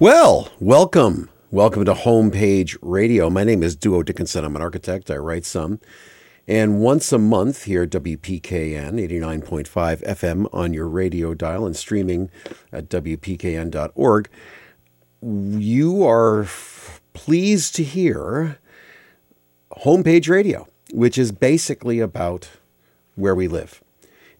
Well, welcome. Welcome to Homepage Radio. My name is Duo Dickinson. I'm an architect. I write some. And once a month here at WPKN 89.5 FM on your radio dial and streaming at WPKN.org, you are f- pleased to hear Homepage Radio, which is basically about where we live.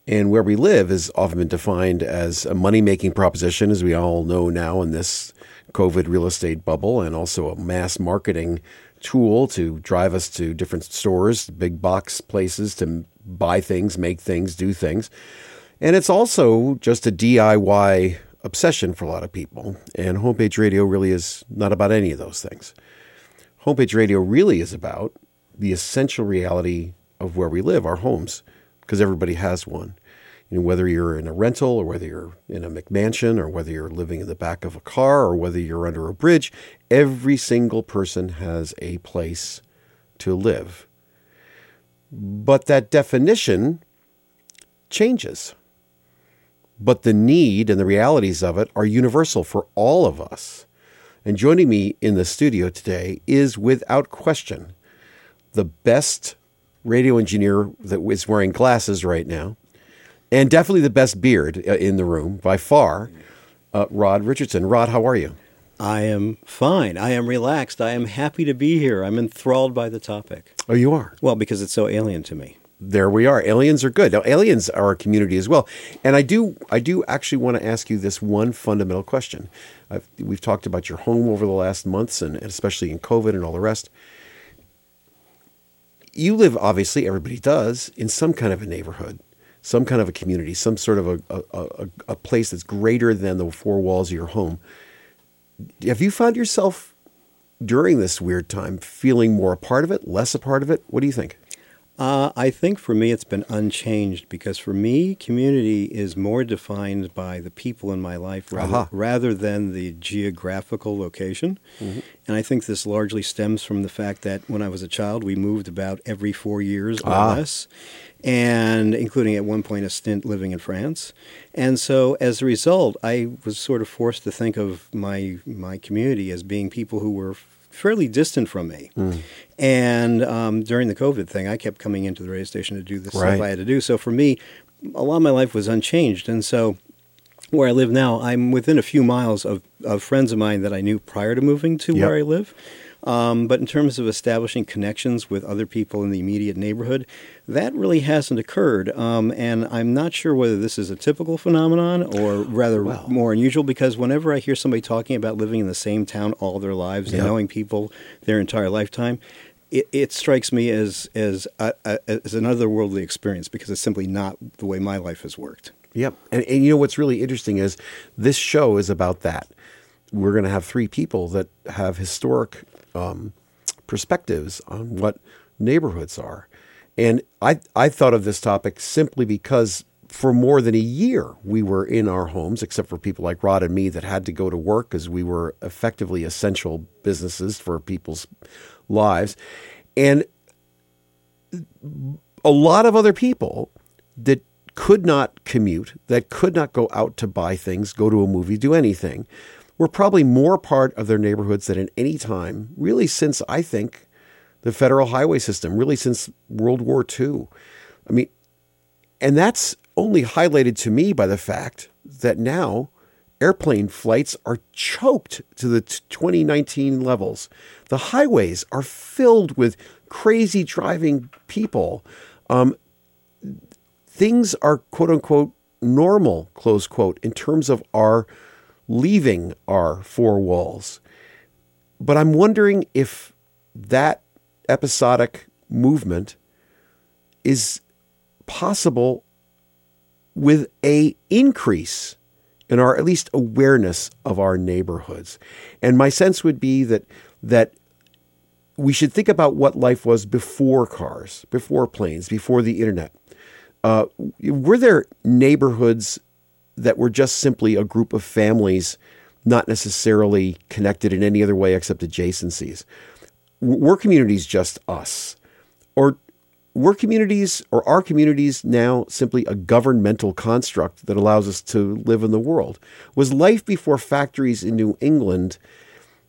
And where we live is often been defined as a money making proposition, as we all know now in this COVID real estate bubble, and also a mass marketing tool to drive us to different stores, big box places to buy things, make things, do things. And it's also just a DIY obsession for a lot of people. And homepage radio really is not about any of those things. Homepage radio really is about the essential reality of where we live, our homes, because everybody has one. You know, whether you're in a rental or whether you're in a McMansion or whether you're living in the back of a car or whether you're under a bridge, every single person has a place to live. But that definition changes. But the need and the realities of it are universal for all of us. And joining me in the studio today is without question the best radio engineer that is wearing glasses right now and definitely the best beard uh, in the room by far, uh, Rod Richardson. Rod, how are you? I am fine. I am relaxed. I am happy to be here. I'm enthralled by the topic. Oh, you are? Well, because it's so alien to me. There we are. Aliens are good. Now, aliens are a community as well. And I do, I do actually want to ask you this one fundamental question. I've, we've talked about your home over the last months, and especially in COVID and all the rest. You live, obviously, everybody does, in some kind of a neighborhood some kind of a community, some sort of a, a, a, place that's greater than the four walls of your home. Have you found yourself during this weird time feeling more a part of it, less a part of it? What do you think? Uh, I think for me it's been unchanged because for me, community is more defined by the people in my life rather, uh-huh. rather than the geographical location. Mm-hmm. And I think this largely stems from the fact that when I was a child, we moved about every four years or ah. less and including at one point a stint living in France. And so as a result, I was sort of forced to think of my my community as being people who were fairly distant from me. Mm. And um, during the COVID thing, I kept coming into the radio station to do the right. stuff I had to do. So for me, a lot of my life was unchanged. And so where I live now, I'm within a few miles of, of friends of mine that I knew prior to moving to yep. where I live. Um, but in terms of establishing connections with other people in the immediate neighborhood, that really hasn't occurred. Um, and I'm not sure whether this is a typical phenomenon or rather more unusual because whenever I hear somebody talking about living in the same town all their lives yep. and knowing people their entire lifetime, it, it, strikes me as as a, a, as an otherworldly experience because it's simply not the way my life has worked. Yep, and, and you know what's really interesting is this show is about that. We're going to have three people that have historic um, perspectives on what neighborhoods are. And I, I thought of this topic simply because for more than a year we were in our homes, except for people like Rod and me that had to go to work because we were effectively essential businesses for people's lives. And a lot of other people that could not commute, that could not go out to buy things, go to a movie, do anything, were probably more part of their neighborhoods than at any time, really, since I think the federal highway system, really since World War II. I mean, and that's only highlighted to me by the fact that now airplane flights are choked to the 2019 levels. The highways are filled with crazy driving people. Um, things are quote unquote normal, close quote, in terms of our leaving our four walls. But I'm wondering if that episodic movement is possible with a increase in our at least awareness of our neighborhoods. And my sense would be that that we should think about what life was before cars, before planes, before the internet. Uh, were there neighborhoods that were just simply a group of families, not necessarily connected in any other way except adjacencies. Were communities just us? Or were communities or are communities now simply a governmental construct that allows us to live in the world? Was life before factories in New England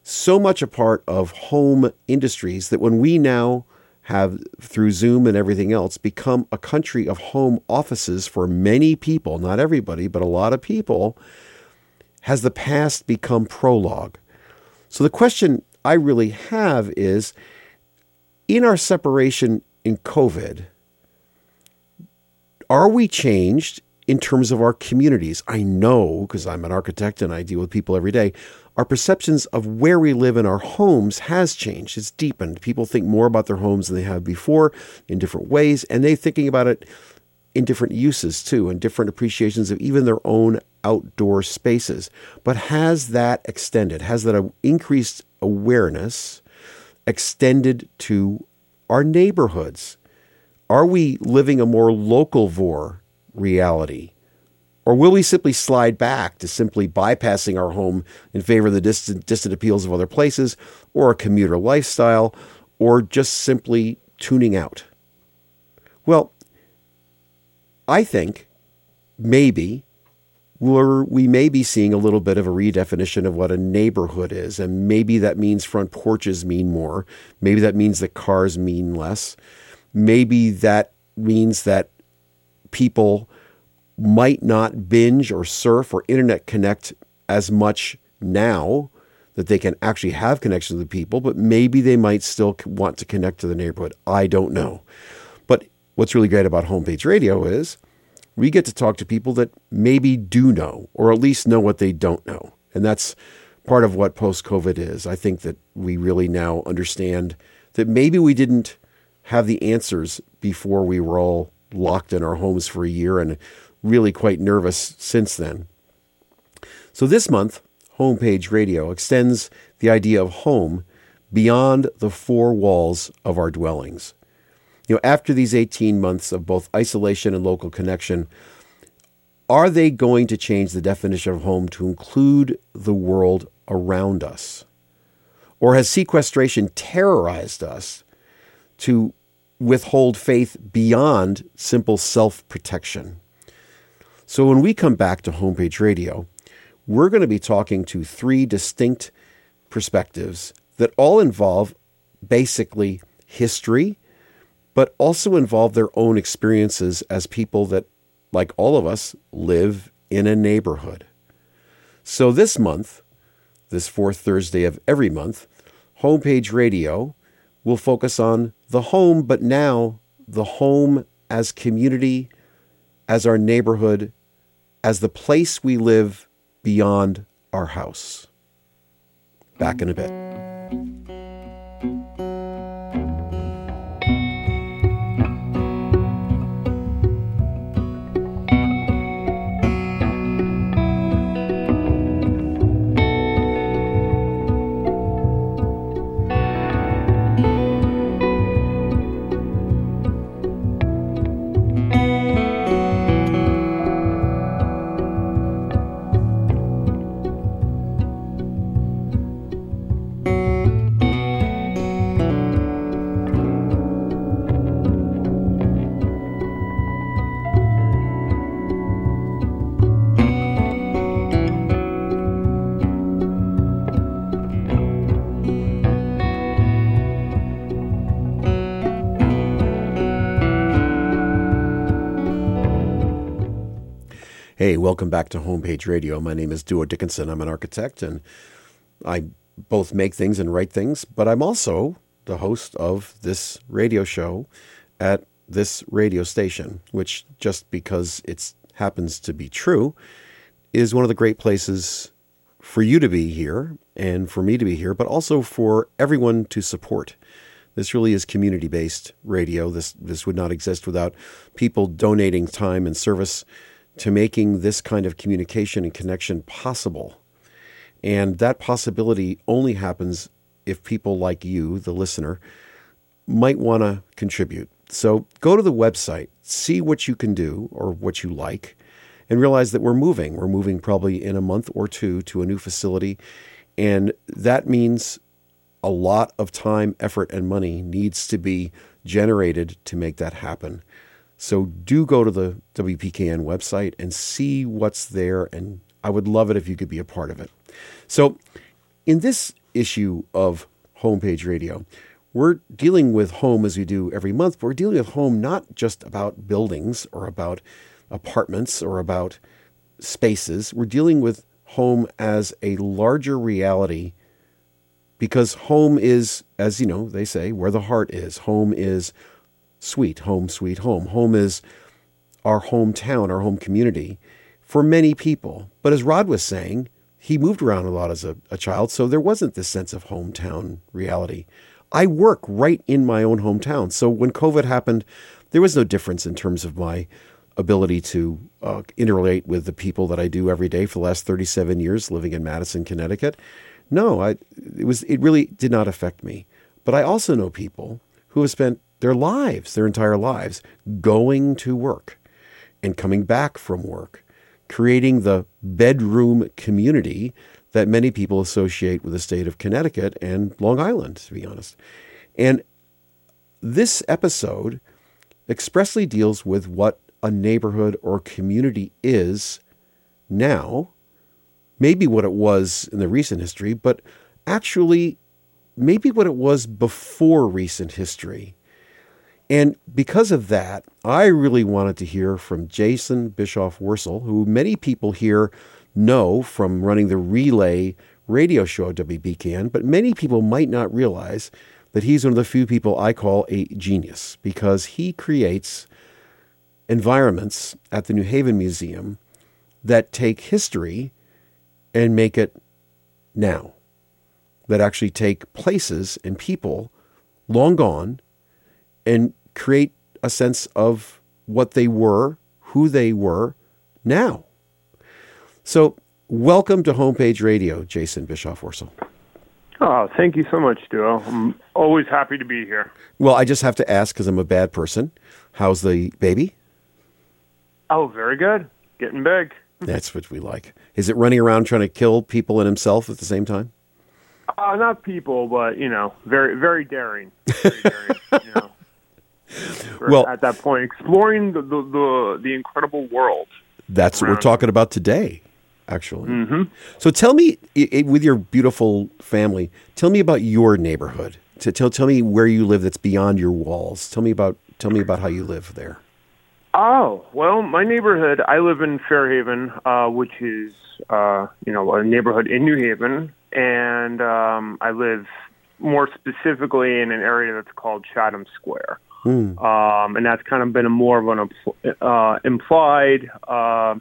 so much a part of home industries that when we now have, through Zoom and everything else, become a country of home offices for many people, not everybody, but a lot of people, has the past become prologue? So the question I really have is in our separation in COVID, are we changed in terms of our communities? I know, because I'm an architect and I deal with people every day, our perceptions of where we live in our homes has changed. It's deepened. People think more about their homes than they have before in different ways, and they're thinking about it in different uses too, and different appreciations of even their own outdoor spaces. But has that extended? Has that uh, increased awareness extended to our neighborhoods? Are we living a more localvore reality? Or will we simply slide back to simply bypassing our home in favor of the distant, distant appeals of other places, or a commuter lifestyle, or just simply tuning out? Well, I think maybe we're, we may be seeing a little bit of a redefinition of what a neighborhood is. And maybe that means front porches mean more. Maybe that means that cars mean less. Maybe that means that people might not binge or surf or internet connect as much now that they can actually have connections with people, but maybe they might still want to connect to the neighborhood. I don't know. But what's really great about homepage radio is we get to talk to people that maybe do know, or at least know what they don't know. And that's part of what post COVID is. I think that we really now understand that maybe we didn't have the answers before we were all locked in our homes for a year and really quite nervous since then. So this month, Homepage Radio extends the idea of home beyond the four walls of our dwellings. You know, after these 18 months of both isolation and local connection, are they going to change the definition of home to include the world around us? Or has sequestration terrorized us to withhold faith beyond simple self protection? So, when we come back to Homepage Radio, we're going to be talking to three distinct perspectives that all involve basically history, but also involve their own experiences as people that, like all of us, live in a neighborhood. So, this month, this fourth Thursday of every month, Homepage Radio will focus on the home, but now the home as community, as our neighborhood, as the place we live beyond our house. Back in a bit. Hey, welcome back to Homepage Radio. My name is Duo Dickinson. I'm an architect and I both make things and write things, but I'm also the host of this radio show at this radio station, which just because it happens to be true is one of the great places for you to be here and for me to be here, but also for everyone to support. This really is community based radio. This, this would not exist without people donating time and service to making this kind of communication and connection possible. And that possibility only happens if people like you, the listener, might want to contribute. So go to the website, see what you can do or what you like, and realize that we're moving. We're moving probably in a month or two to a new facility. And that means a lot of time, effort, and money needs to be generated to make that happen. So do go to the WPKN website and see what's there. And I would love it if you could be a part of it. So, in this issue of Homepage Radio, we're dealing with home as we do every month, but we're dealing with home not just about buildings or about apartments or about spaces. We're dealing with home as a larger reality because home is, as you know, they say, where the heart is. Home is sweet, home, sweet home. Home is our hometown, our home community for many people. But as Rod was saying, he moved around a lot as a, a, child, so there wasn't this sense of hometown reality. I work right in my own hometown. So when COVID happened, there was no difference in terms of my ability to uh, interrelate with the people that I do every day for the last 37 years living in Madison, Connecticut. No, I, it was it really did not affect me. But I also know people who have spent their lives, their entire lives, going to work and coming back from work, creating the bedroom community that many people associate with the state of Connecticut and Long Island, to be honest. And this episode expressly deals with what a neighborhood or community is now, maybe what it was in the recent history, but actually maybe what it was before recent history. And because of that, I really wanted to hear from Jason Bischoff Wurstle, who many people here know from running the relay radio show at WPKN, but many people might not realize that he's one of the few people I call a genius because he creates environments at the New Haven Museum that take history and make it now, that actually take places and people long gone and create a sense of what they were, who they were now. So, welcome to Homepage Radio, Jason Bischoff Wurstle. Oh, thank you so much, Duo. I'm always happy to be here. Well, I just have to ask because I'm a bad person. How's the baby? Oh, very good. Getting big. That's what we like. Is it running around trying to kill people and himself at the same time? Uh, not people, but you know, very, very daring. Very daring you know. well, at that point, exploring the, the, the, the incredible world. That's what we're talking about today, actually. Mm-hmm. So tell me, it, with your beautiful family, tell me about your neighborhood. To tell, tell me where you live that's beyond your walls. Tell me about tell me about how you live there. Oh well, my neighborhood. I live in Fairhaven, uh, which is uh, you know a neighborhood in New Haven, and um, I live more specifically in an area that's called Chatham Square. Mm. Um, and that's kind of been a more of an uh, implied uh,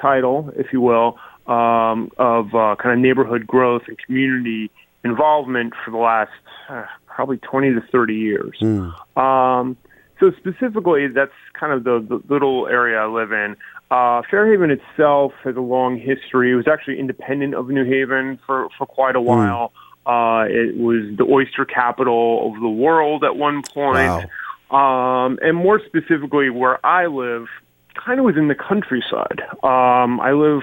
title, if you will, um, of uh, kind of neighborhood growth and community involvement for the last uh, probably 20 to 30 years. Mm. Um, so specifically, that's kind of the, the little area I live in. Uh, Fairhaven itself has a long history. It was actually independent of New Haven for, for quite a hmm. while. Uh, it was the oyster capital of the world at one point. Wow. Um, and more specifically, where I live, kind of within the countryside. Um, I live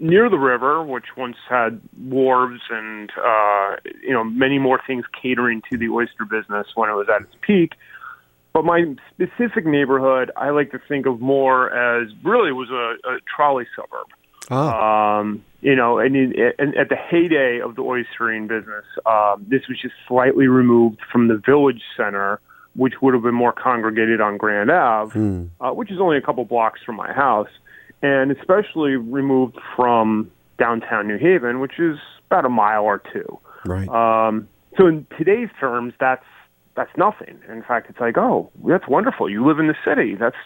near the river, which once had wharves and uh, you know many more things catering to the oyster business when it was at its peak. But my specific neighborhood, I like to think of more as really was a, a trolley suburb. Oh. Um, you know, and, in, and at the heyday of the oystering business, um, this was just slightly removed from the village center which would have been more congregated on Grand Ave, mm. uh, which is only a couple blocks from my house, and especially removed from downtown New Haven, which is about a mile or two. Right. Um, so in today's terms, that's that's nothing. In fact, it's like, oh, that's wonderful. You live in the city. That's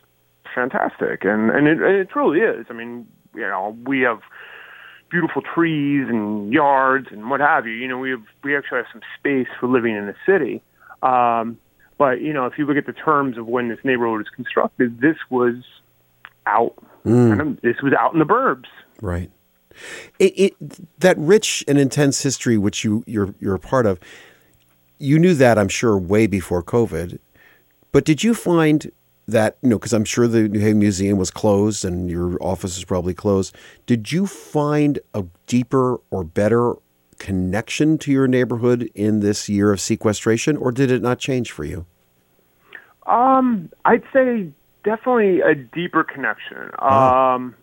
fantastic, and and it, it truly is. I mean, you know, we have beautiful trees and yards and what have you. You know, we have we actually have some space for living in the city. Um, but you know, if you look at the terms of when this neighborhood was constructed, this was out. Mm. This was out in the burbs. Right. It, it, that rich and intense history, which you you're you're a part of, you knew that I'm sure way before COVID. But did you find that you know because I'm sure the New Haven Museum was closed and your office is probably closed. Did you find a deeper or better connection to your neighborhood in this year of sequestration, or did it not change for you? Um, I'd say definitely a deeper connection. Uh-huh. Um,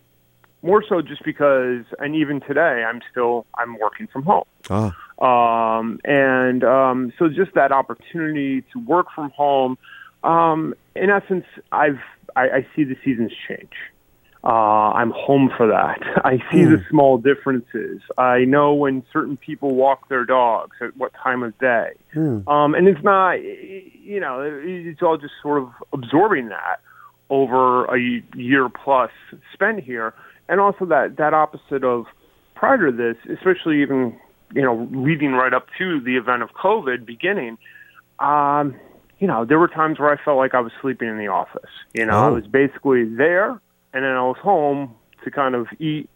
more so just because, and even today, I'm still I'm working from home. Uh-huh. Um, and um, so just that opportunity to work from home. Um, in essence, I've I, I see the seasons change. Uh, I'm home for that. I see mm. the hmm. small differences. I know when certain people walk their dogs at what time of day. Mm. Um, and it's not, you know, it's all just sort of absorbing that over a year plus spent here. And also that, that opposite of prior to this, especially even, you know, leading right up to the event of COVID beginning, um, you know, there were times where I felt like I was sleeping in the office. You know, oh. I was basically there and then I was home to kind of eat,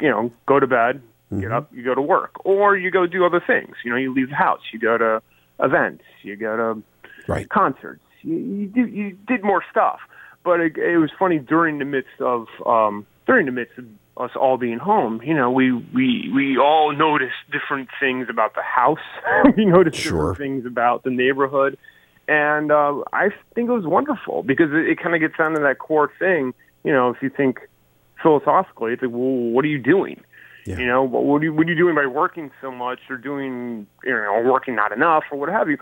you know, go to bed, mm-hmm. get up, you go to work, or you go do other things. You know, you leave the house, you go to events, you go to right. concerts, you, you do you did more stuff. But it, it was funny during the midst of um, during the midst of us all being home, you know, we we we all noticed different things about the house. we noticed sure. different things about the neighborhood, and uh, I think it was wonderful because it, it kind of gets down to that core thing you know, if you think philosophically, it's like, well, what are you doing? Yeah. You know, what are you, what are you doing by working so much or doing, you know, working not enough or what have you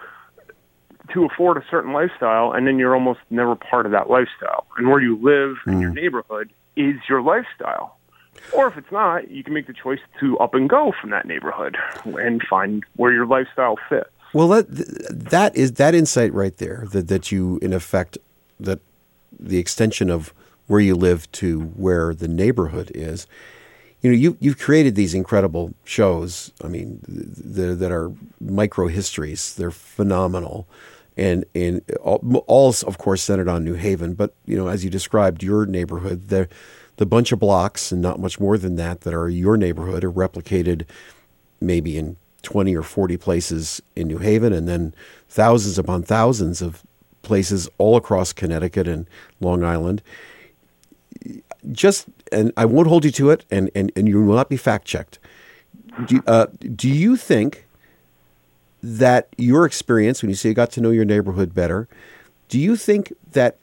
to afford a certain lifestyle and then you're almost never part of that lifestyle. And where you live mm. in your mm. neighborhood is your lifestyle. Or if it's not, you can make the choice to up and go from that neighborhood and find where your lifestyle fits. Well, that that is that insight right there that that you in effect that the extension of where you live to where the neighborhood is. You know, you you've created these incredible shows. I mean, th- that are micro histories. They're phenomenal, and and all, all, of course centered on New Haven. But you know, as you described, your neighborhood, the the bunch of blocks and not much more than that that are your neighborhood are replicated maybe in 20 or 40 places in New Haven, and then thousands upon thousands of places all across Connecticut and Long Island just and I won't hold you to it, and and, and you will not be fact checked. Do, uh, do you think that your experience, when you say you got to know your neighborhood better, do you think that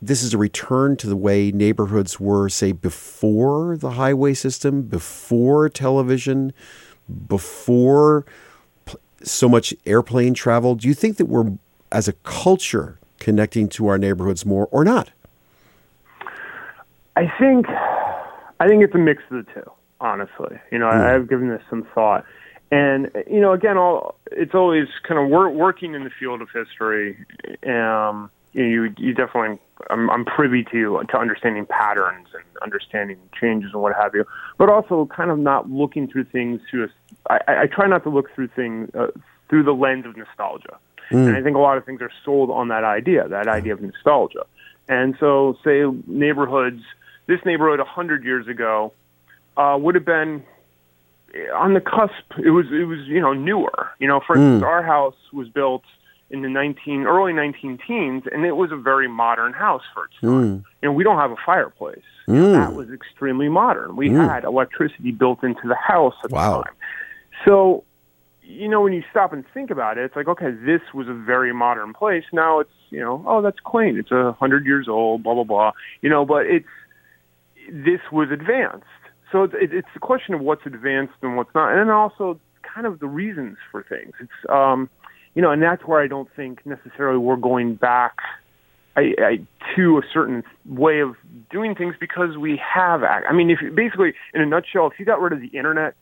this is a return to the way neighborhoods were, say, before the highway system, before television, before so much airplane travel? Do you think that we're, as a culture, connecting to our neighborhoods more or not? I think I think it's a mix of the two. Honestly, you know, mm. I, I've given this some thought, and you know, again, all it's always kind of wor- working in the field of history. Um, you, know, you you definitely I'm, I'm privy to to understanding patterns and understanding changes and what have you, but also kind of not looking through things through. A, I, I try not to look through things uh, through the lens of nostalgia, mm. and I think a lot of things are sold on that idea, that idea of nostalgia. And so, say neighborhoods this neighborhood 100 years ago uh, would have been on the cusp. It was it was you know newer. You know, for instance, mm. our house was built in the 19 early 19 teens, and it was a very modern house for its time. Mm. You know, we don't have a fireplace. Mm. That was extremely modern. We mm. had electricity built into the house at wow. the time. So, you know, when you stop and think about it, it's like, okay, this was a very modern place. Now it's, you know, oh, that's quaint. It's a hundred years old, blah blah blah. You know, but it's this was advanced. So it's, it's a question of what's advanced and what's not, and then also kind of the reasons for things. It's um, you know, and that's where I don't think necessarily we're going back I, I, to a certain way of doing things because we have. I mean, if basically, in a nutshell, if you got rid of the internet,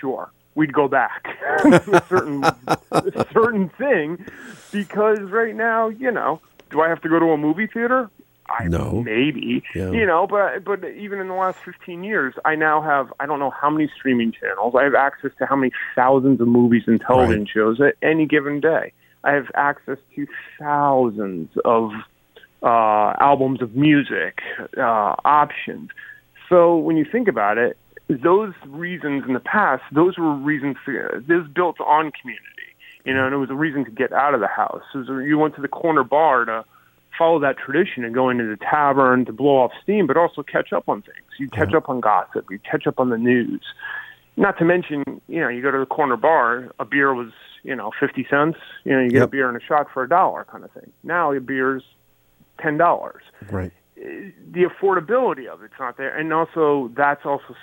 sure, we'd go back to a certain a certain thing because right now, you know, do I have to go to a movie theater? I no. maybe yeah. you know, but but even in the last 15 years, I now have I don't know how many streaming channels. I have access to how many thousands of movies and television right. shows at any given day. I have access to thousands of uh, albums of music, uh, options. So when you think about it, those reasons in the past, those were reasons. To, this built on community, you know, and it was a reason to get out of the house. So you went to the corner bar to follow that tradition and go into the tavern to blow off steam, but also catch up on things. You catch yeah. up on gossip. You catch up on the news. Not to mention, you know, you go to the corner bar, a beer was, you know, 50 cents. You know, you get yep. a beer and a shot for a dollar kind of thing. Now, a beer's $10. Right. The affordability of it's not there. And also, that's also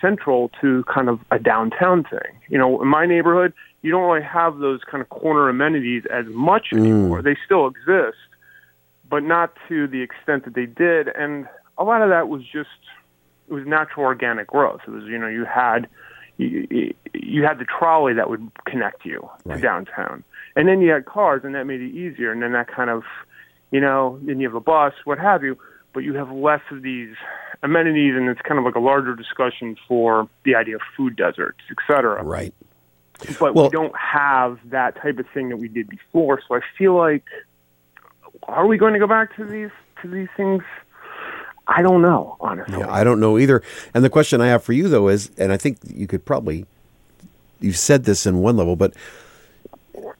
central to kind of a downtown thing. You know, in my neighborhood, you don't really have those kind of corner amenities as much mm. anymore. They still exist, but not to the extent that they did. And a lot of that was just it was natural organic growth. It was you know you had you, you had the trolley that would connect you right. to downtown, and then you had cars, and that made it easier. And then that kind of you know then you have a bus, what have you, but you have less of these amenities, and it's kind of like a larger discussion for the idea of food deserts, et cetera. Right. But well, we don't have that type of thing that we did before. So I feel like, are we going to go back to these to these things I don't know, honestly. Yeah, I don't know either. And the question I have for you, though, is, and I think you could probably, you've said this in one level, but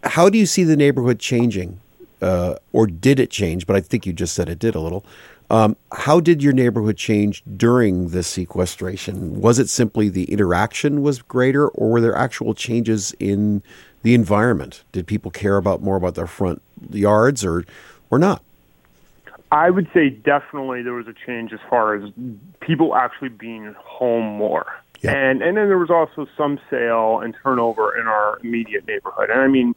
how do you see the neighborhood changing? Uh, or did it change? But I think you just said it did a little. Um, how did your neighborhood change during the sequestration? Was it simply the interaction was greater, or were there actual changes in the environment? Did people care about more about their front yards, or or not? I would say definitely there was a change as far as people actually being home more. Yeah. And and then there was also some sale and turnover in our immediate neighborhood. And I mean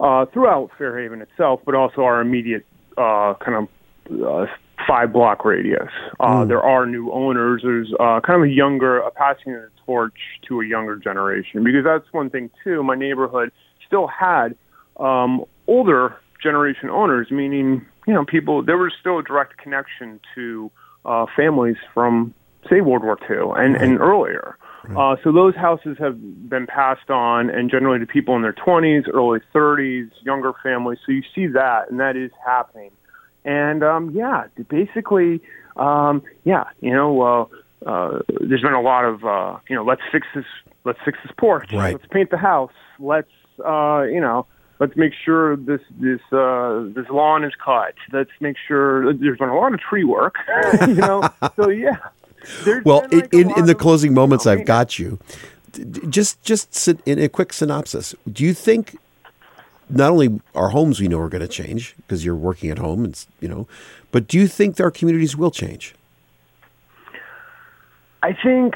uh, throughout Fairhaven itself, but also our immediate uh, kind of uh, five block radius. Uh, mm. There are new owners. There's uh, kind of a younger, a passing of the torch to a younger generation because that's one thing too. My neighborhood still had um, older generation owners, meaning you know, people there was still a direct connection to uh, families from say World War II and, right. and earlier. Right. Uh, so those houses have been passed on, and generally to people in their 20s, early 30s, younger families. So you see that, and that is happening. And um, yeah, basically, um, yeah, you know, uh, uh, there's been a lot of uh, you know, let's fix this, let's fix this porch, right. let's paint the house, let's uh, you know, let's make sure this this uh, this lawn is cut. Let's make sure there's been a lot of tree work. you know, so yeah. Well, like in in the closing of, moments, you know, I've got you. Just just in a quick synopsis. Do you think not only our homes we know are going to change because you're working at home and you know, but do you think our communities will change? I think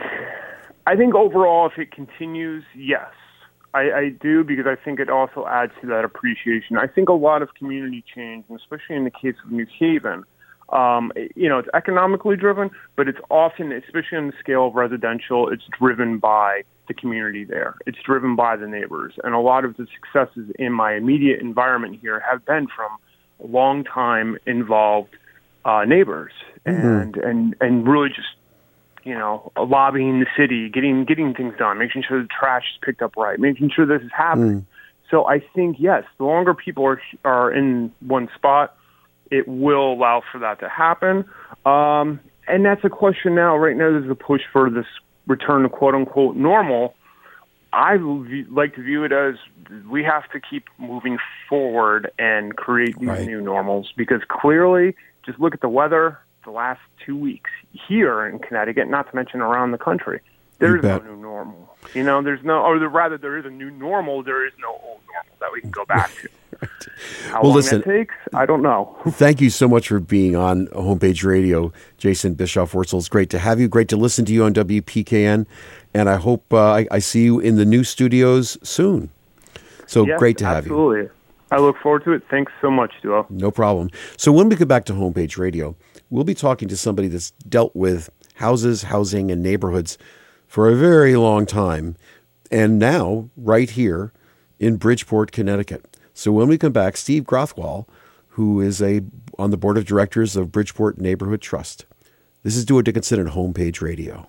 I think overall, if it continues, yes. I, I do because I think it also adds to that appreciation. I think a lot of community change, and especially in the case of New Haven, um, you know, it's economically driven, but it's often, especially on the scale of residential, it's driven by the community there. It's driven by the neighbors. And a lot of the successes in my immediate environment here have been from long time involved uh, neighbors mm-hmm. and, and, and really just you know, lobbying the city, getting getting things done, making sure the trash is picked up right, making sure this is happening. Mm. So I think yes, the longer people are are in one spot, it will allow for that to happen. Um, and that's a question now. Right now, there's a push for this return to quote unquote normal. I like to view it as we have to keep moving forward and create these right. new normals because clearly, just look at the weather the last two weeks here in Connecticut, not to mention around the country. There is no new normal. You know, there's no, or rather, there is a new normal. There is no old normal that we can go back to. How well, long listen, that takes, I don't know. thank you so much for being on Homepage Radio, Jason Bischoff Wurstle. It's great to have you. Great to listen to you on WPKN, and I hope uh, I, I, see you in the new studios soon. So yes, great to have absolutely. you. Absolutely. I look forward to it. Thanks so much, Duo. No problem. So when we get back to Homepage Radio, we'll be talking to somebody that's dealt with houses, housing, and neighborhoods for a very long time, and now right here in Bridgeport, Connecticut. So when we come back, Steve Grothwall, who is a on the board of directors of Bridgeport Neighborhood Trust. This is Duo Dickinson at Homepage Radio.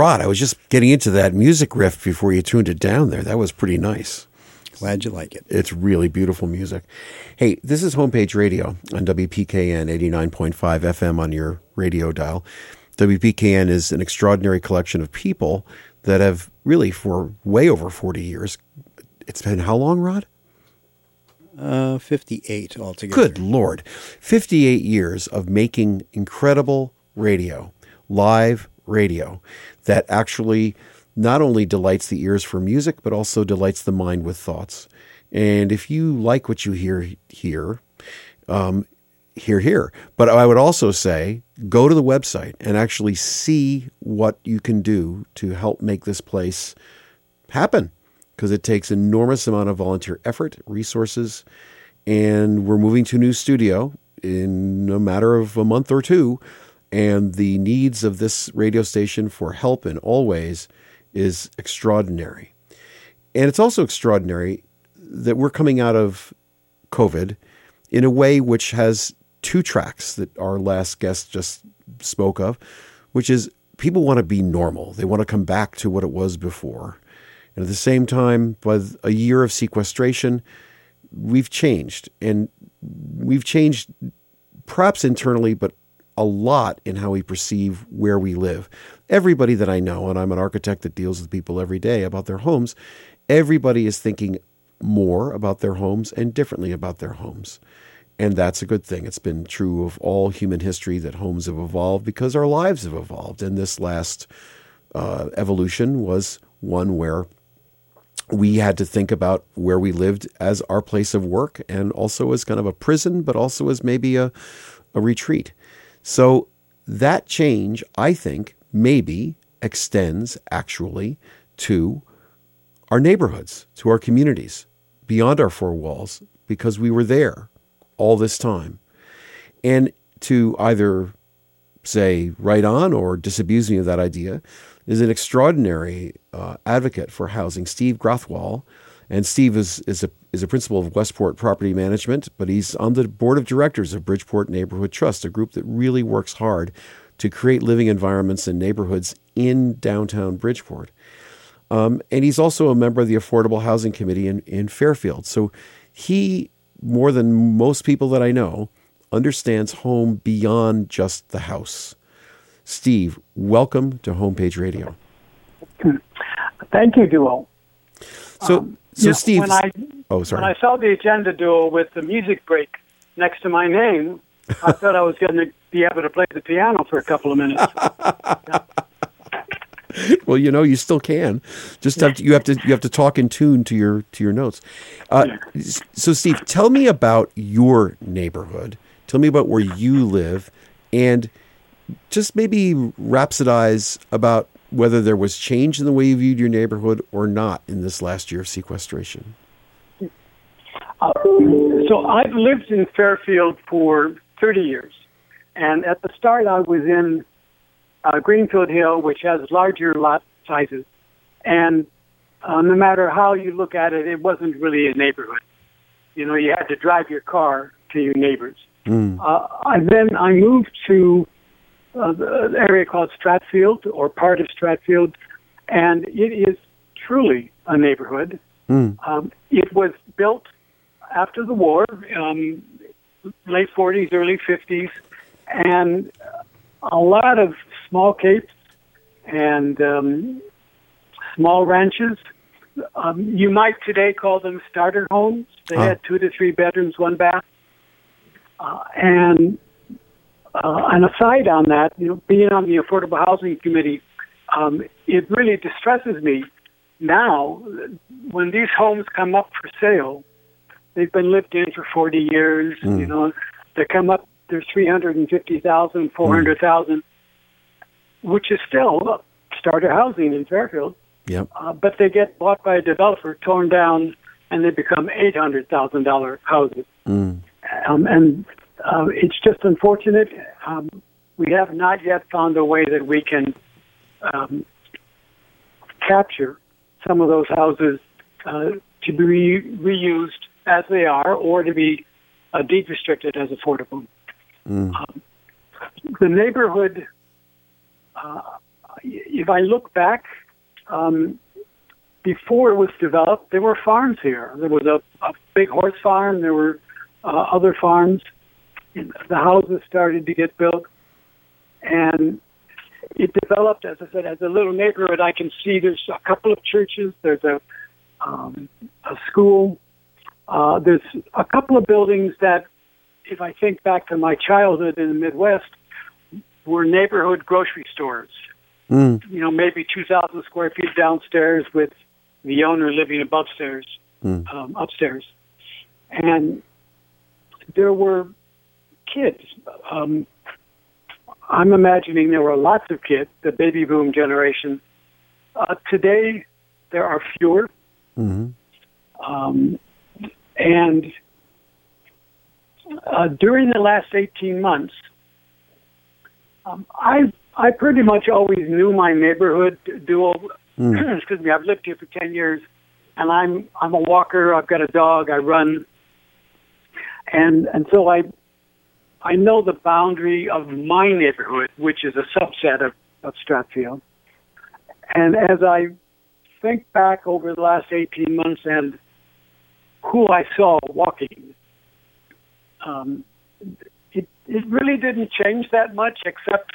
Rod, I was just getting into that music riff before you tuned it down there. That was pretty nice. Glad you like it. It's really beautiful music. Hey, this is Homepage Radio on WPKN 89.5 FM on your radio dial. WPKN is an extraordinary collection of people that have really, for way over 40 years, it's been how long, Rod? Uh, 58 altogether. Good Lord. 58 years of making incredible radio, live radio, that actually not only delights the ears for music, but also delights the mind with thoughts. And if you like what you hear here, um, hear here. But I would also say go to the website and actually see what you can do to help make this place happen because it takes enormous amount of volunteer effort, resources, and we're moving to a new studio in a matter of a month or two. And the needs of this radio station for help in all ways is extraordinary. And it's also extraordinary that we're coming out of COVID in a way which has two tracks that our last guest just spoke of, which is people want to be normal. They want to come back to what it was before. And at the same time, with a year of sequestration, we've changed. And we've changed perhaps internally, but a lot in how we perceive where we live. Everybody that I know, and I'm an architect that deals with people every day about their homes, everybody is thinking more about their homes and differently about their homes. And that's a good thing. It's been true of all human history that homes have evolved because our lives have evolved. And this last uh, evolution was one where we had to think about where we lived as our place of work and also as kind of a prison, but also as maybe a, a retreat. So that change, I think, maybe extends actually to our neighborhoods, to our communities, beyond our four walls, because we were there all this time. And to either say right on or disabuse me of that idea is an extraordinary uh, advocate for housing, Steve Grothwall. And Steve is, is, a, is a principal of Westport Property Management, but he's on the board of directors of Bridgeport Neighborhood Trust, a group that really works hard to create living environments and neighborhoods in downtown Bridgeport. Um, and he's also a member of the Affordable Housing Committee in, in Fairfield. So he, more than most people that I know, understands home beyond just the house. Steve, welcome to Homepage Radio. Thank you, Duo. So, um, so Steve. When I, oh, sorry. When I saw the agenda duo with the music break next to my name, I thought I was going to be able to play the piano for a couple of minutes. well, you know, you still can. Just have to, you have to you have to talk in tune to your to your notes. Uh, so, Steve, tell me about your neighborhood. Tell me about where you live, and just maybe rhapsodize about whether there was change in the way you viewed your neighborhood or not in this last year of sequestration. Uh, so I've lived in Fairfield for 30 years. And at the start, I was in uh, Greenfield Hill, which has larger lot sizes. And uh, no matter how you look at it, it wasn't really a neighborhood. You know, you had to drive your car to your neighbors. Mm. Uh, I, then I moved to uh, the area called Stratfield or part of Stratfield, and it is truly a neighborhood. Mm. Um, it was built after the war, um, late 40s, early 50s, and a lot of small capes and um, small ranches. Um, you might today call them starter homes. They had two to three bedrooms, one bath. Uh, and uh, an aside on that, you know, being on the Affordable Housing Committee, um, it really distresses me now when these homes come up for sale. They've been lived in for 40 years. Mm. You know, they come up. There's 350,000, 400,000, mm. which is still starter housing in Fairfield. Yep. Uh, but they get bought by a developer, torn down, and they become $800,000 houses. Mm. Um, and uh, it's just unfortunate. Um, we have not yet found a way that we can um, capture some of those houses uh, to be re- reused as they are or to be uh, deed restricted as affordable. Mm. Um, the neighborhood, uh, if I look back, um, before it was developed, there were farms here. There was a, a big horse farm. There were uh, other farms. The houses started to get built, and it developed, as I said, as a little neighborhood. I can see there's a couple of churches. There's a um, a school. Uh, there's a couple of buildings that, if I think back to my childhood in the Midwest, were neighborhood grocery stores. Mm. You know, maybe 2,000 square feet downstairs with the owner living above stairs, mm. um, upstairs. And there were kids. Um, I'm imagining there were lots of kids, the baby boom generation. Uh, today, there are fewer. Mm-hmm. Um, and uh, during the last 18 months, um, I I pretty much always knew my neighborhood. Duo, mm. excuse me. I've lived here for 10 years, and I'm I'm a walker. I've got a dog. I run, and and so I I know the boundary of my neighborhood, which is a subset of, of Stratfield. And as I think back over the last 18 months and who I saw walking, um, it, it really didn't change that much, except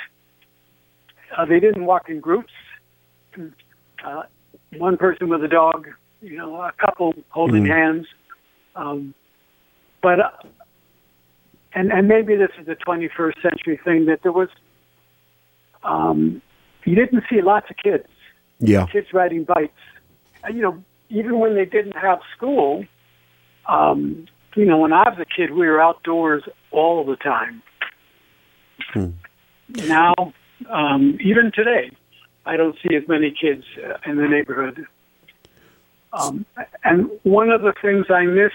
uh, they didn't walk in groups. Uh, one person with a dog, you know, a couple holding mm. hands. Um, but uh, and and maybe this is a 21st century thing that there was. Um, you didn't see lots of kids. Yeah, kids riding bikes. You know, even when they didn't have school, um, you know, when I was a kid, we were outdoors all the time. Hmm. Now, um, even today, I don't see as many kids uh, in the neighborhood. Um, and one of the things I miss,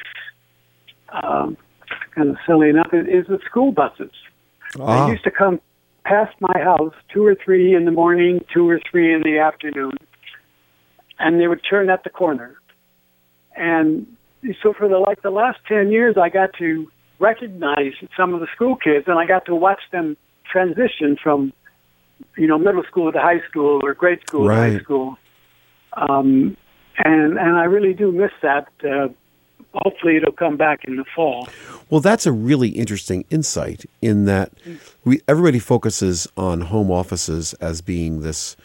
um, kind of silly enough, is, is the school buses. Ah. They used to come past my house two or three in the morning, two or three in the afternoon, and they would turn at the corner. And so for the like the last ten years, I got to recognize some of the school kids, and I got to watch them transition from, you know, middle school to high school or grade school right. to high school. Um, and and I really do miss that. Uh, hopefully, it'll come back in the fall. Well, that's a really interesting insight. In that, we everybody focuses on home offices as being this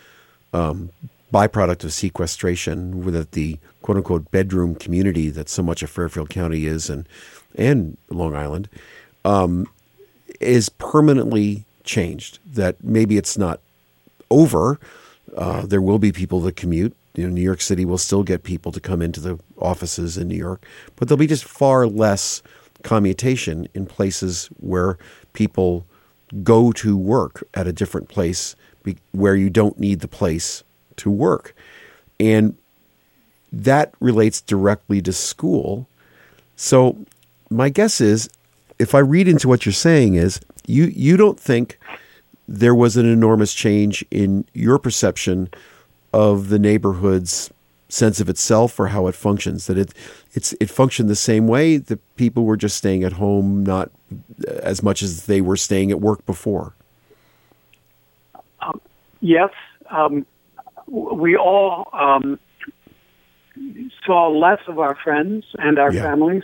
um, byproduct of sequestration, with the quote unquote bedroom community that so much of Fairfield County is and and Long Island um, is permanently changed. That maybe it's not over. Uh, there will be people that commute. You know, New York City will still get people to come into the offices in New York, but there'll be just far less commutation in places where people go to work at a different place where you don't need the place to work. And that relates directly to school. So my guess is if I read into what you're saying is you you don't think there was an enormous change in your perception of the neighborhood's sense of itself or how it functions that it it's it functioned the same way the people were just staying at home not as much as they were staying at work before um, yes um, we all um, saw less of our friends and our yeah. families.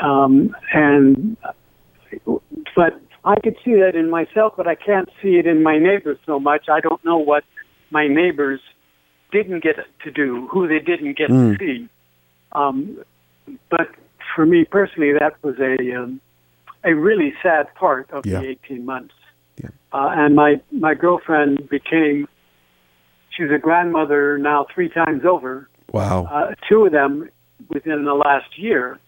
Um, and but I could see that in myself, but I can't see it in my neighbors so much. I don't know what my neighbors didn't get to do, who they didn't get mm. to see. Um, but for me personally, that was a um, a really sad part of yeah. the 18 months. Yeah. Uh, and my my girlfriend became she's a grandmother now three times over, Wow. Uh, two of them within the last year.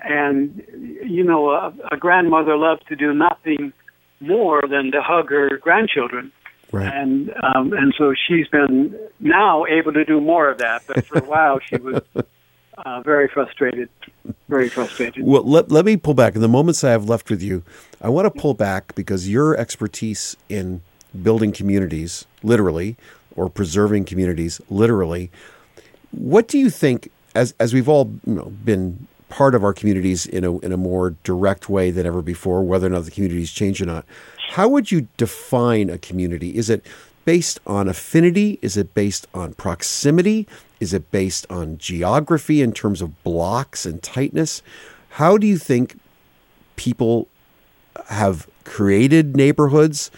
And, you know, a, a grandmother loves to do nothing more than to hug her grandchildren. Right. And um, and so she's been now able to do more of that, but for a while she was uh, very frustrated, very frustrated. Well, let let me pull back. In the moments I have left with you, I want to pull back because your expertise in building communities, literally, or preserving communities, literally, what do you think, as as we've all you know been part of our communities in a in a more direct way than ever before, whether or not the communities change or not? How would you define a community? Is it based on affinity? Is it based on proximity? Is it based on geography in terms of blocks and tightness? How do you think people have created neighborhoods?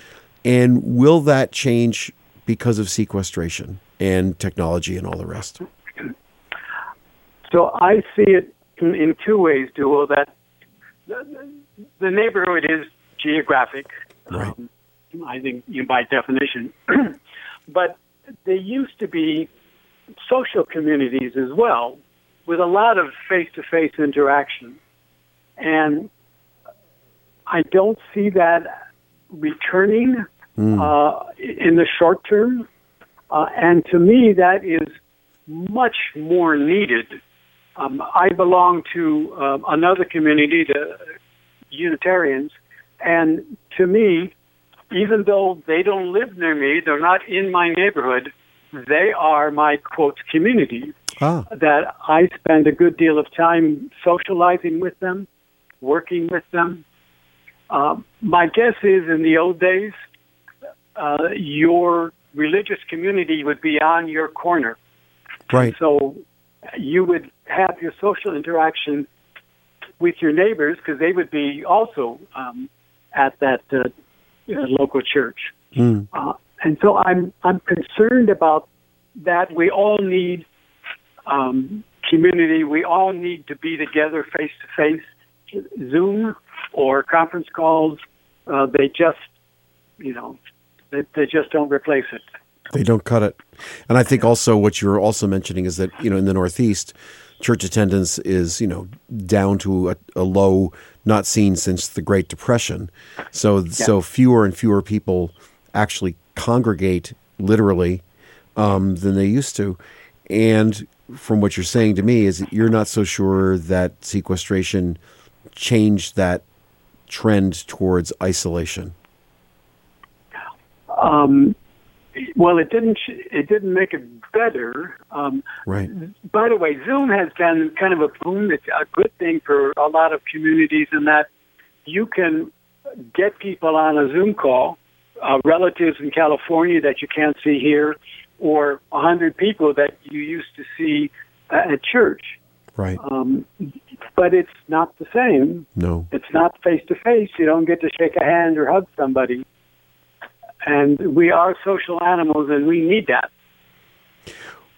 And will that change because of sequestration and technology and all the rest? So I see it in, in two ways, Duo, that the, the neighborhood is geographic. Right. Um, I think you by definition. but they used to be social communities as well, with a lot of face-to-face interaction, and I don't see that returning mm. uh, in the short term. Uh, and to me, that is much more needed. Um, I belong to uh, another community, the Unitarians, and to me, even though they don't live near me, they're not in my neighborhood, they are my quote community. Ah. That I spend a good deal of time socializing with them, working with them. Uh, my guess is in the old days, uh, your religious community would be on your corner. Right. So you would have your social interaction with your neighbors because they would be also um, at that uh, local church. Mm. Uh, and so I'm I'm concerned about that. We all need um, community. We all need to be together face to face. Zoom or conference calls, uh, they just, you know, they, they just don't replace it. They don't cut it. And I think also what you're also mentioning is that, you know, in the Northeast, church attendance is, you know, down to a, a low not seen since the Great Depression. So, yeah. so fewer and fewer people actually congregate literally um, than they used to. And from what you're saying to me is that you're not so sure that sequestration changed that trend towards isolation. Um, well, it didn't. It didn't make it better. Um, right. By the way, Zoom has been kind of a boom. It's a good thing for a lot of communities in that you can get people on a Zoom call, uh, relatives in California that you can't see here, or a hundred people that you used to see at church. Right. Um, but it's not the same. No. It's not face to face. You don't get to shake a hand or hug somebody and we are social animals, and we need that.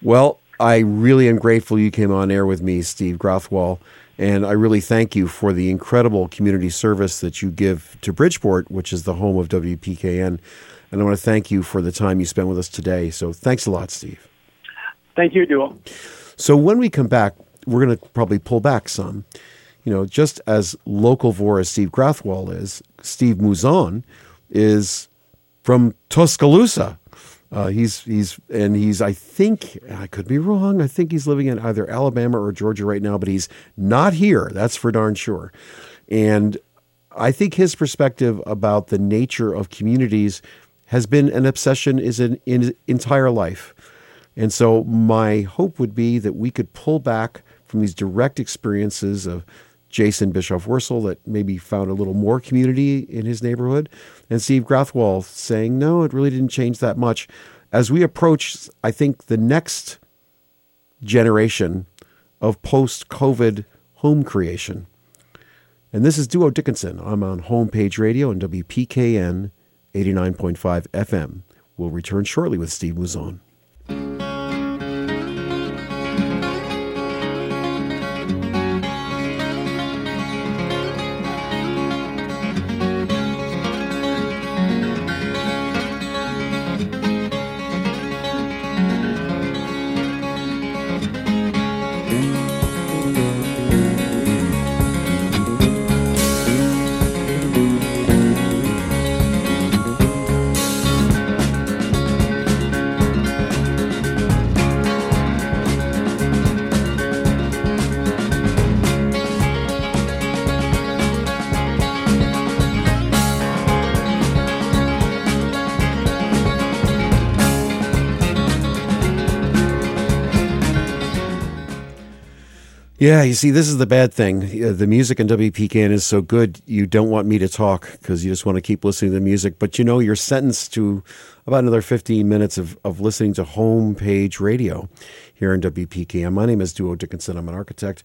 Well, I really am grateful you came on air with me, Steve Grathwohl, and I really thank you for the incredible community service that you give to Bridgeport, which is the home of WPKN. And I want to thank you for the time you spent with us today. So thanks a lot, Steve. Thank you, Duo. So when we come back, we're going to probably pull back some. You know, just as localvore as Steve Grathwohl is, Steve Mouzon is from Tuscaloosa. Uh, he's he's and he's I think I could be wrong. I think he's living in either Alabama or Georgia right now, but he's not here. That's for darn sure. And I think his perspective about the nature of communities has been an obsession is an in entire life. And so my hope would be that we could pull back from these direct experiences of Jason Bischoff Wurstle that maybe found a little more community in his neighborhood, and Steve Grathwohl saying, no, it really didn't change that much. As we approach, I think, the next generation of post COVID home creation. And this is Duo Dickinson. I'm on Homepage Radio and WPKN 89.5 FM. We'll return shortly with Steve Mouzon. Yeah, you see, this is the bad thing. The music in WPKN is so good, you don't want me to talk because you just want to keep listening to the music. But you know, you're sentenced to about another 15 minutes of, of listening to homepage radio here in WPKN. My name is Duo Dickinson. I'm an architect.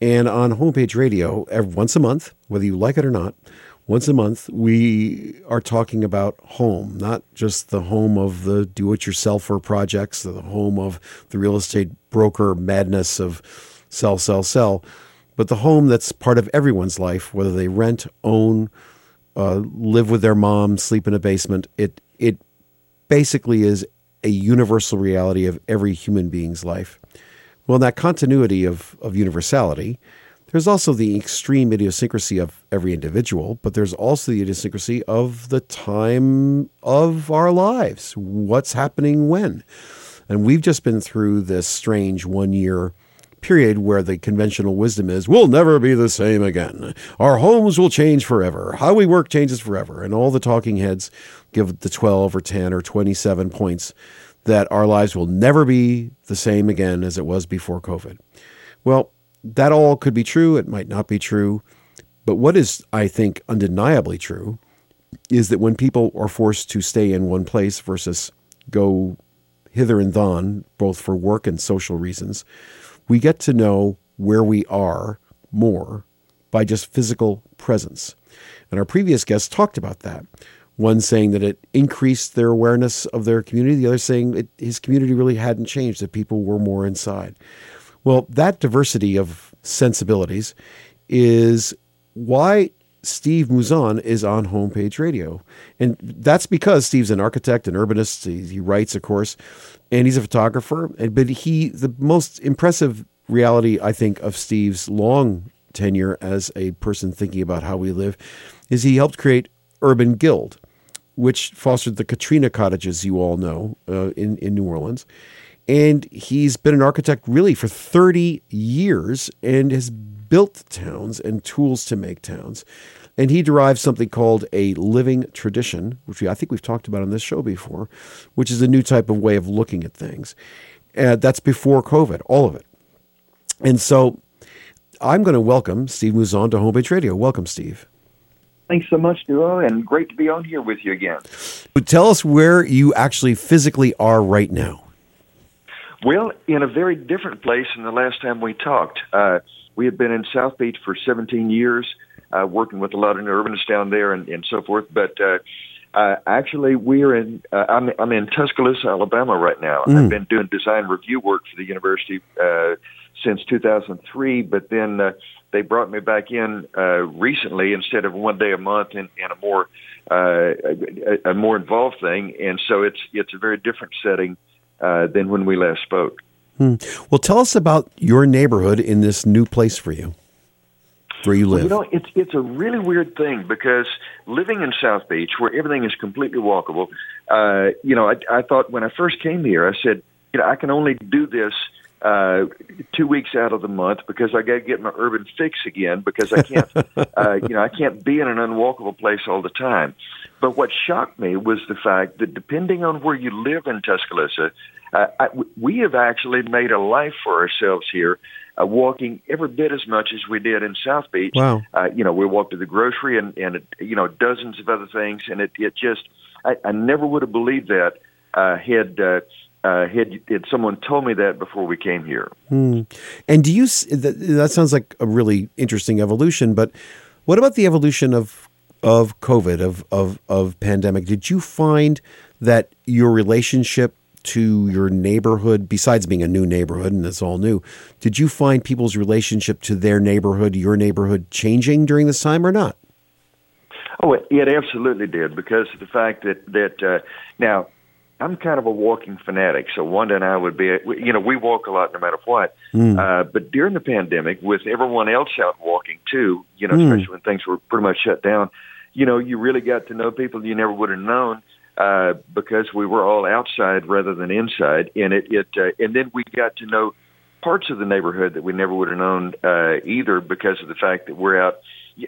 And on homepage radio, every, once a month, whether you like it or not, once a month, we are talking about home, not just the home of the do it yourselfer projects, the home of the real estate broker madness of sell, sell, sell, but the home that's part of everyone's life, whether they rent, own, uh, live with their mom, sleep in a basement. It, it basically is a universal reality of every human being's life. Well, in that continuity of, of universality, there's also the extreme idiosyncrasy of every individual, but there's also the idiosyncrasy of the time of our lives. What's happening when? And we've just been through this strange one year period where the conventional wisdom is we'll never be the same again. Our homes will change forever. How we work changes forever. And all the talking heads give the 12 or 10 or 27 points that our lives will never be the same again as it was before COVID. Well, that all could be true. It might not be true. But what is, I think, undeniably true is that when people are forced to stay in one place versus go hither and thon, both for work and social reasons, we get to know where we are more by just physical presence. And our previous guests talked about that. One saying that it increased their awareness of their community, the other saying it, his community really hadn't changed, that people were more inside. Well, that diversity of sensibilities is why Steve Mouzon is on Homepage Radio. And that's because Steve's an architect, an urbanist. He, he, writes, of course, and he's a photographer. And, But he, the most impressive reality, I think, of Steve's long tenure as a person thinking about how we live is he helped create Urban Guild, which fostered the Katrina cottages, you all know, uh, in, in New Orleans. And he's been an architect really for 30 years and has built towns and tools to make towns. And he derives something called a living tradition, which we, I think we've talked about on this show before, which is a new type of way of looking at things. Uh, that's before COVID, all of it. And so I'm going to welcome Steve Mouzon to Homepage Radio. Welcome, Steve. Thanks so much, Duo, and great to be on here with you again. But tell us where you actually physically are right now. Well, in a very different place than the last time we talked. Uh, we had been in South Beach for 17 years, uh, working with a lot of urbanists down there and, and so forth. But uh, uh, actually, we're in. Uh, I'm, I'm in Tuscaloosa, Alabama, right now. Mm. I've been doing design review work for the university uh, since 2003, but then uh, they brought me back in uh, recently instead of one day a month in, in a more uh, a, a more involved thing, and so it's it's a very different setting uh, than when we last spoke. Hmm. Well, tell us about your neighborhood in this new place for you, where you live. Well, you know, it's it's a really weird thing because living in South Beach, where everything is completely walkable, uh, you know, I, I thought when I first came here, I said, you know, I can only do this uh, two weeks out of the month because I got to get my urban fix again because I can't, uh, you know, I can't be in an unwalkable place all the time. But what shocked me was the fact that depending on where you live in Tuscaloosa, uh, I, we have actually made a life for ourselves here, uh, walking every bit as much as we did in South Beach. Wow. Uh, you know, we walked to the grocery and, and you know, dozens of other things. And it, it just, I, I never would have believed that uh, had, uh, uh, had, had someone told me that before we came here. Hmm. And do you, that, that sounds like a really interesting evolution, but what about the evolution of of COVID, of, of, of pandemic, did you find that your relationship to your neighborhood, besides being a new neighborhood and it's all new, did you find people's relationship to their neighborhood, your neighborhood, changing during this time or not? Oh, it, it absolutely did because of the fact that that uh, now I'm kind of a walking fanatic. So Wanda and I would be, you know, we walk a lot no matter what. Mm. Uh, but during the pandemic, with everyone else out walking too, you know, mm. especially when things were pretty much shut down, you know, you really got to know people you never would have known uh, because we were all outside rather than inside. And it, it uh, and then we got to know parts of the neighborhood that we never would have known uh, either because of the fact that we're out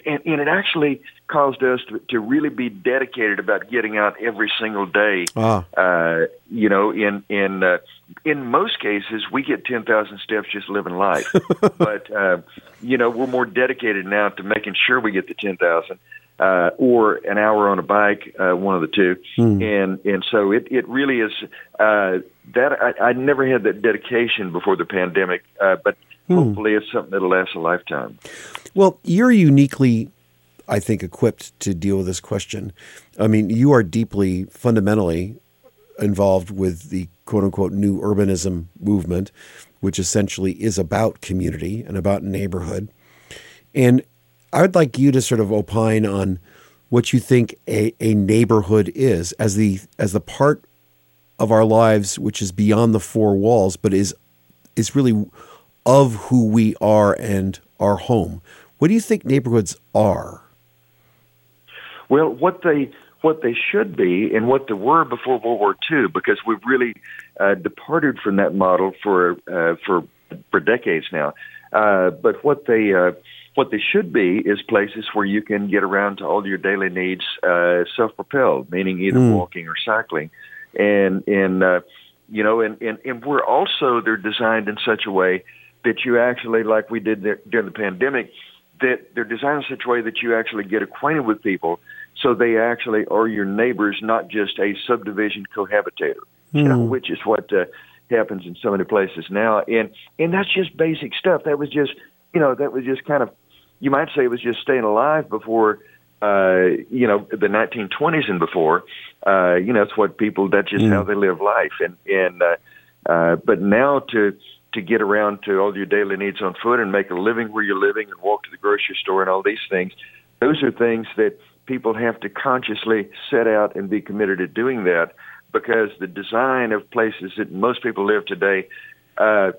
and, and it actually caused us to, to really be dedicated about getting out every single day. Ah. Uh, you know, in in uh, in most cases, we get ten thousand steps just living life, but uh, you know, we're more dedicated now to making sure we get the ten thousand. Uh, or an hour on a bike, uh, one of the two, mm. and and so it it really is uh, that I, I never had that dedication before the pandemic, uh, but Hmm. Hopefully, it's something that'll last a lifetime. Well, you're uniquely, I think, equipped to deal with this question. I mean, you are deeply, fundamentally involved with the quote unquote new urbanism movement, which essentially is about community and about neighborhood. And I would like you to sort of opine on what you think a, a neighborhood is as the as the part of our lives which is beyond the four walls, but is is really of who we are and our home. What do you think neighborhoods are? Well, what they what they should be and what they were before World War II, because we've really uh, departed from that model for uh, for for decades now. Uh, but what they uh, what they should be is places where you can get around to all your daily needs uh, self-propelled, meaning either mm. walking or cycling, and and uh, you know, and, and and we're also they're designed in such a way that you actually, like we did there, during the pandemic, that they're designed in such a way that you actually get acquainted with people so they actually are your neighbors, not just a subdivision cohabitator, mm. you know, hmm. which is what uh, happens in so many places now. And and that's just basic stuff. That was just, you know, that was just kind of, you might say it was just staying alive before, uh, you know, the 1920s and before. Uh, you know, it's what people. That's just mm. how they live life. And and uh, uh, but now to to get around to all your daily needs on foot and make a living where you're living and walk to the grocery store and all these things. Those are things that people have to consciously set out and be committed to doing that because the design of places that most people live today, uh,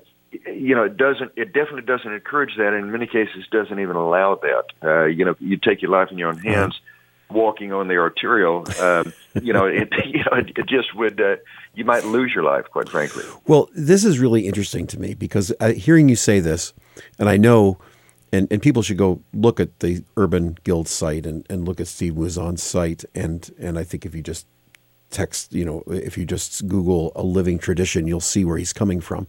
you know, it doesn't, it definitely doesn't encourage that. And in many cases, doesn't even allow that. Uh, you know, you take your life in your own hands. Mm-hmm walking on the arterial, um, you know, it, you know, it, it just would, uh, you might lose your life, quite frankly. Well, this is really interesting to me because uh, hearing you say this, and I know, and, and people should go look at the Urban Guild site and, and look at Steve Mouzon's site. And, and I think if you just text, you know, if you just Google a living tradition, you'll see where he's coming from.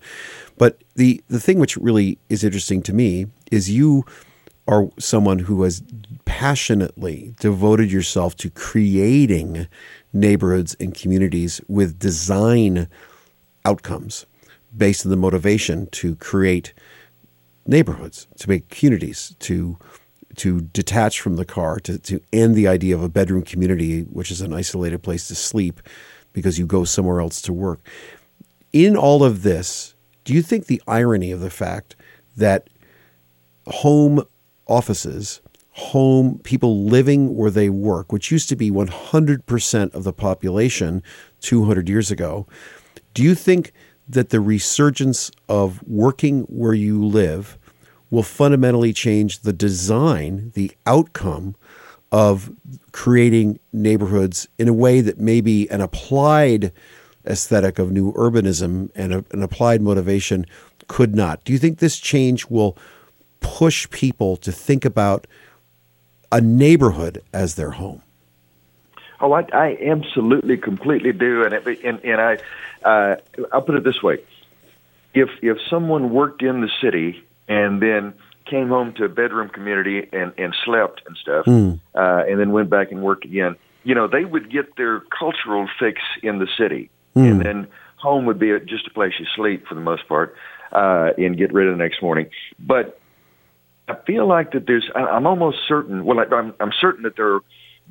But the, the thing which really is interesting to me is you are someone who has passionately devoted yourself to creating neighborhoods and communities with design outcomes based on the motivation to create neighborhoods, to make communities, to to detach from the car, to, to end the idea of a bedroom community, which is an isolated place to sleep because you go somewhere else to work. In all of this, do you think the irony of the fact that home offices, home, people living where they work, which used to be 100% of the population 200 years ago. Do you think that the resurgence of working where you live will fundamentally change the design, the outcome of creating neighborhoods in a way that maybe an applied aesthetic of new urbanism and a, an applied motivation could not? Do you think this change will push people to think about a neighborhood as their home? Oh, I, I absolutely, completely do, and it, and, and I, uh, I'll put it this way: if if someone worked in the city and then came home to a bedroom community and and slept and stuff, mm. uh, and then went back and worked again, you know, they would get their cultural fix in the city, mm. and then home would be just a place you sleep for the most part, uh, and get rid of the next morning. But I feel like that there's. I'm almost certain. Well, I'm I'm certain that there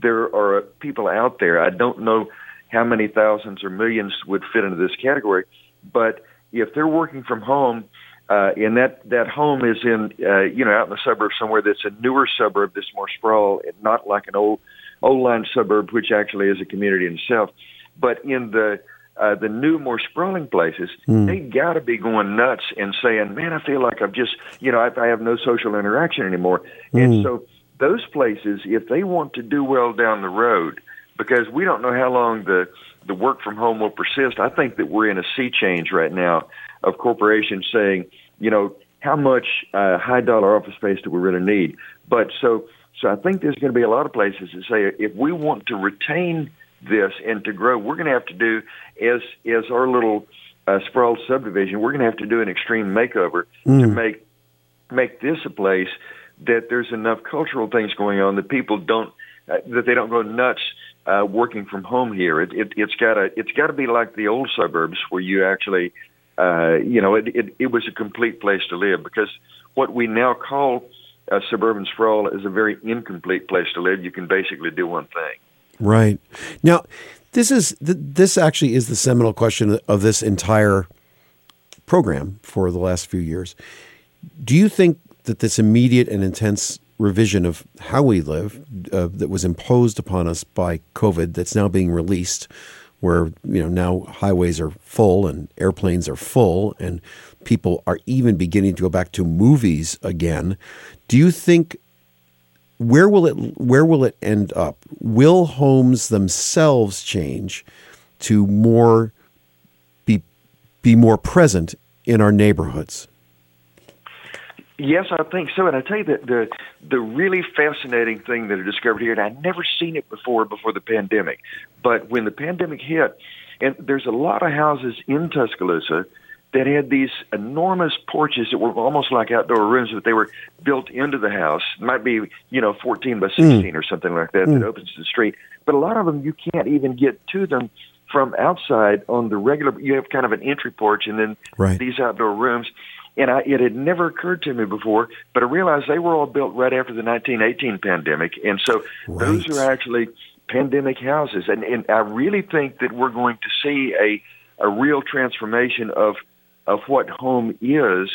there are people out there. I don't know how many thousands or millions would fit into this category, but if they're working from home, uh, and that that home is in uh, you know out in the suburb somewhere that's a newer suburb that's more sprawl, and not like an old old line suburb, which actually is a community in itself, but in the uh, the new, more sprawling places, mm. they got to be going nuts and saying, "Man, I feel like I've just, you know, I, I have no social interaction anymore." Mm. And so, those places, if they want to do well down the road, because we don't know how long the the work from home will persist. I think that we're in a sea change right now of corporations saying, you know, how much uh, high dollar office space do we really need? But so So I think there's going to be a lot of places that say if we want to retain this and to grow, we're going to have to do as as our little uh, sprawled subdivision. We're going to have to do an extreme makeover mm. to make make this a place that there's enough cultural things going on that people don't uh, that they don't go nuts uh, working from home here. It, it, it's got to it's got to be like the old suburbs where you actually, uh, you know, it, it it was a complete place to live because what we now call a suburban sprawl is a very incomplete place to live. You can basically do one thing. Right now, this is this actually is the seminal question of this entire program for the last few years. Do you think that this immediate and intense revision of how we live uh, that was imposed upon us by COVID that's now being released, where you know now highways are full and airplanes are full and people are even beginning to go back to movies again. Do you think where will it where will it end up? Will homes themselves change to more be be more present in our neighborhoods? Yes, I think so. And I tell you that the the really fascinating thing that I discovered here, and I'd never seen it before before the pandemic, but when the pandemic hit, and there's a lot of houses in Tuscaloosa that had these enormous porches that were almost like outdoor rooms, but they were built into the house. It might be you know 14 by 16 mm. or something like that mm. that opens to the street. But a lot of them you can't even get to them from outside on the regular. You have kind of an entry porch and then right. these outdoor rooms and I, it had never occurred to me before, but I realized they were all built right after the 1918 pandemic, and so right. those are actually pandemic houses, and, and I really think that we're going to see a a real transformation of of what home is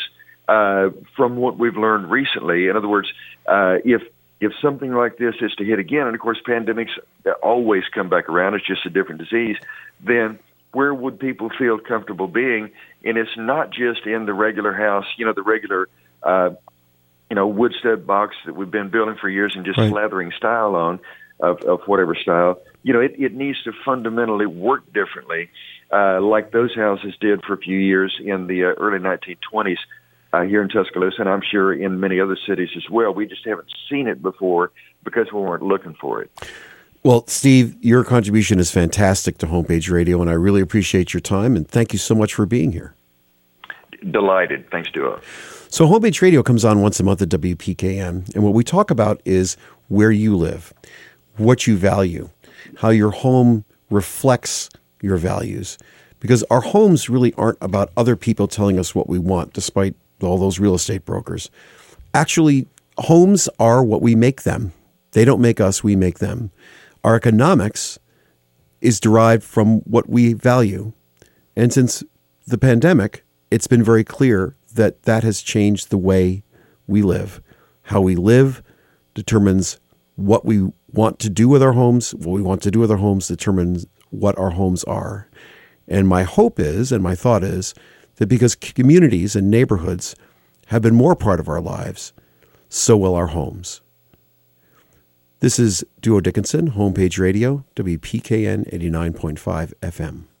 uh, from what we've learned recently. In other words, uh, if if something like this is to hit again, and of course pandemics always come back around, it's just a different disease, then where would people feel comfortable being? And it's not just in the regular house, you know, the regular, uh, you know, wood stud box that we've been building for years and just right. slathering style on of, of whatever style. You know, it, it needs to fundamentally work differently, uh, like those houses did for a few years in the uh, early 1920s uh, here in Tuscaloosa, and I'm sure in many other cities as well. We just haven't seen it before because we weren't looking for it. Well, Steve, your contribution is fantastic to Homepage Radio, and I really appreciate your time. And thank you so much for being here. Delighted. Thanks, Duo. So, Homepage Radio comes on once a month at WPKN, and what we talk about is where you live, what you value, how your home reflects your values. Because our homes really aren't about other people telling us what we want, despite all those real estate brokers. Actually, homes are what we make them. They don't make us, we make them. Our economics is derived from what we value. And since the pandemic, it's been very clear that that has changed the way we live. How we live determines what we want to do with our homes. What we want to do with our homes determines what our homes are. And my hope is, and my thought is, that because communities and neighborhoods have been more part of our lives, so will our homes. This is Duo Dickinson, Homepage Radio, WPKN 89.5 FM.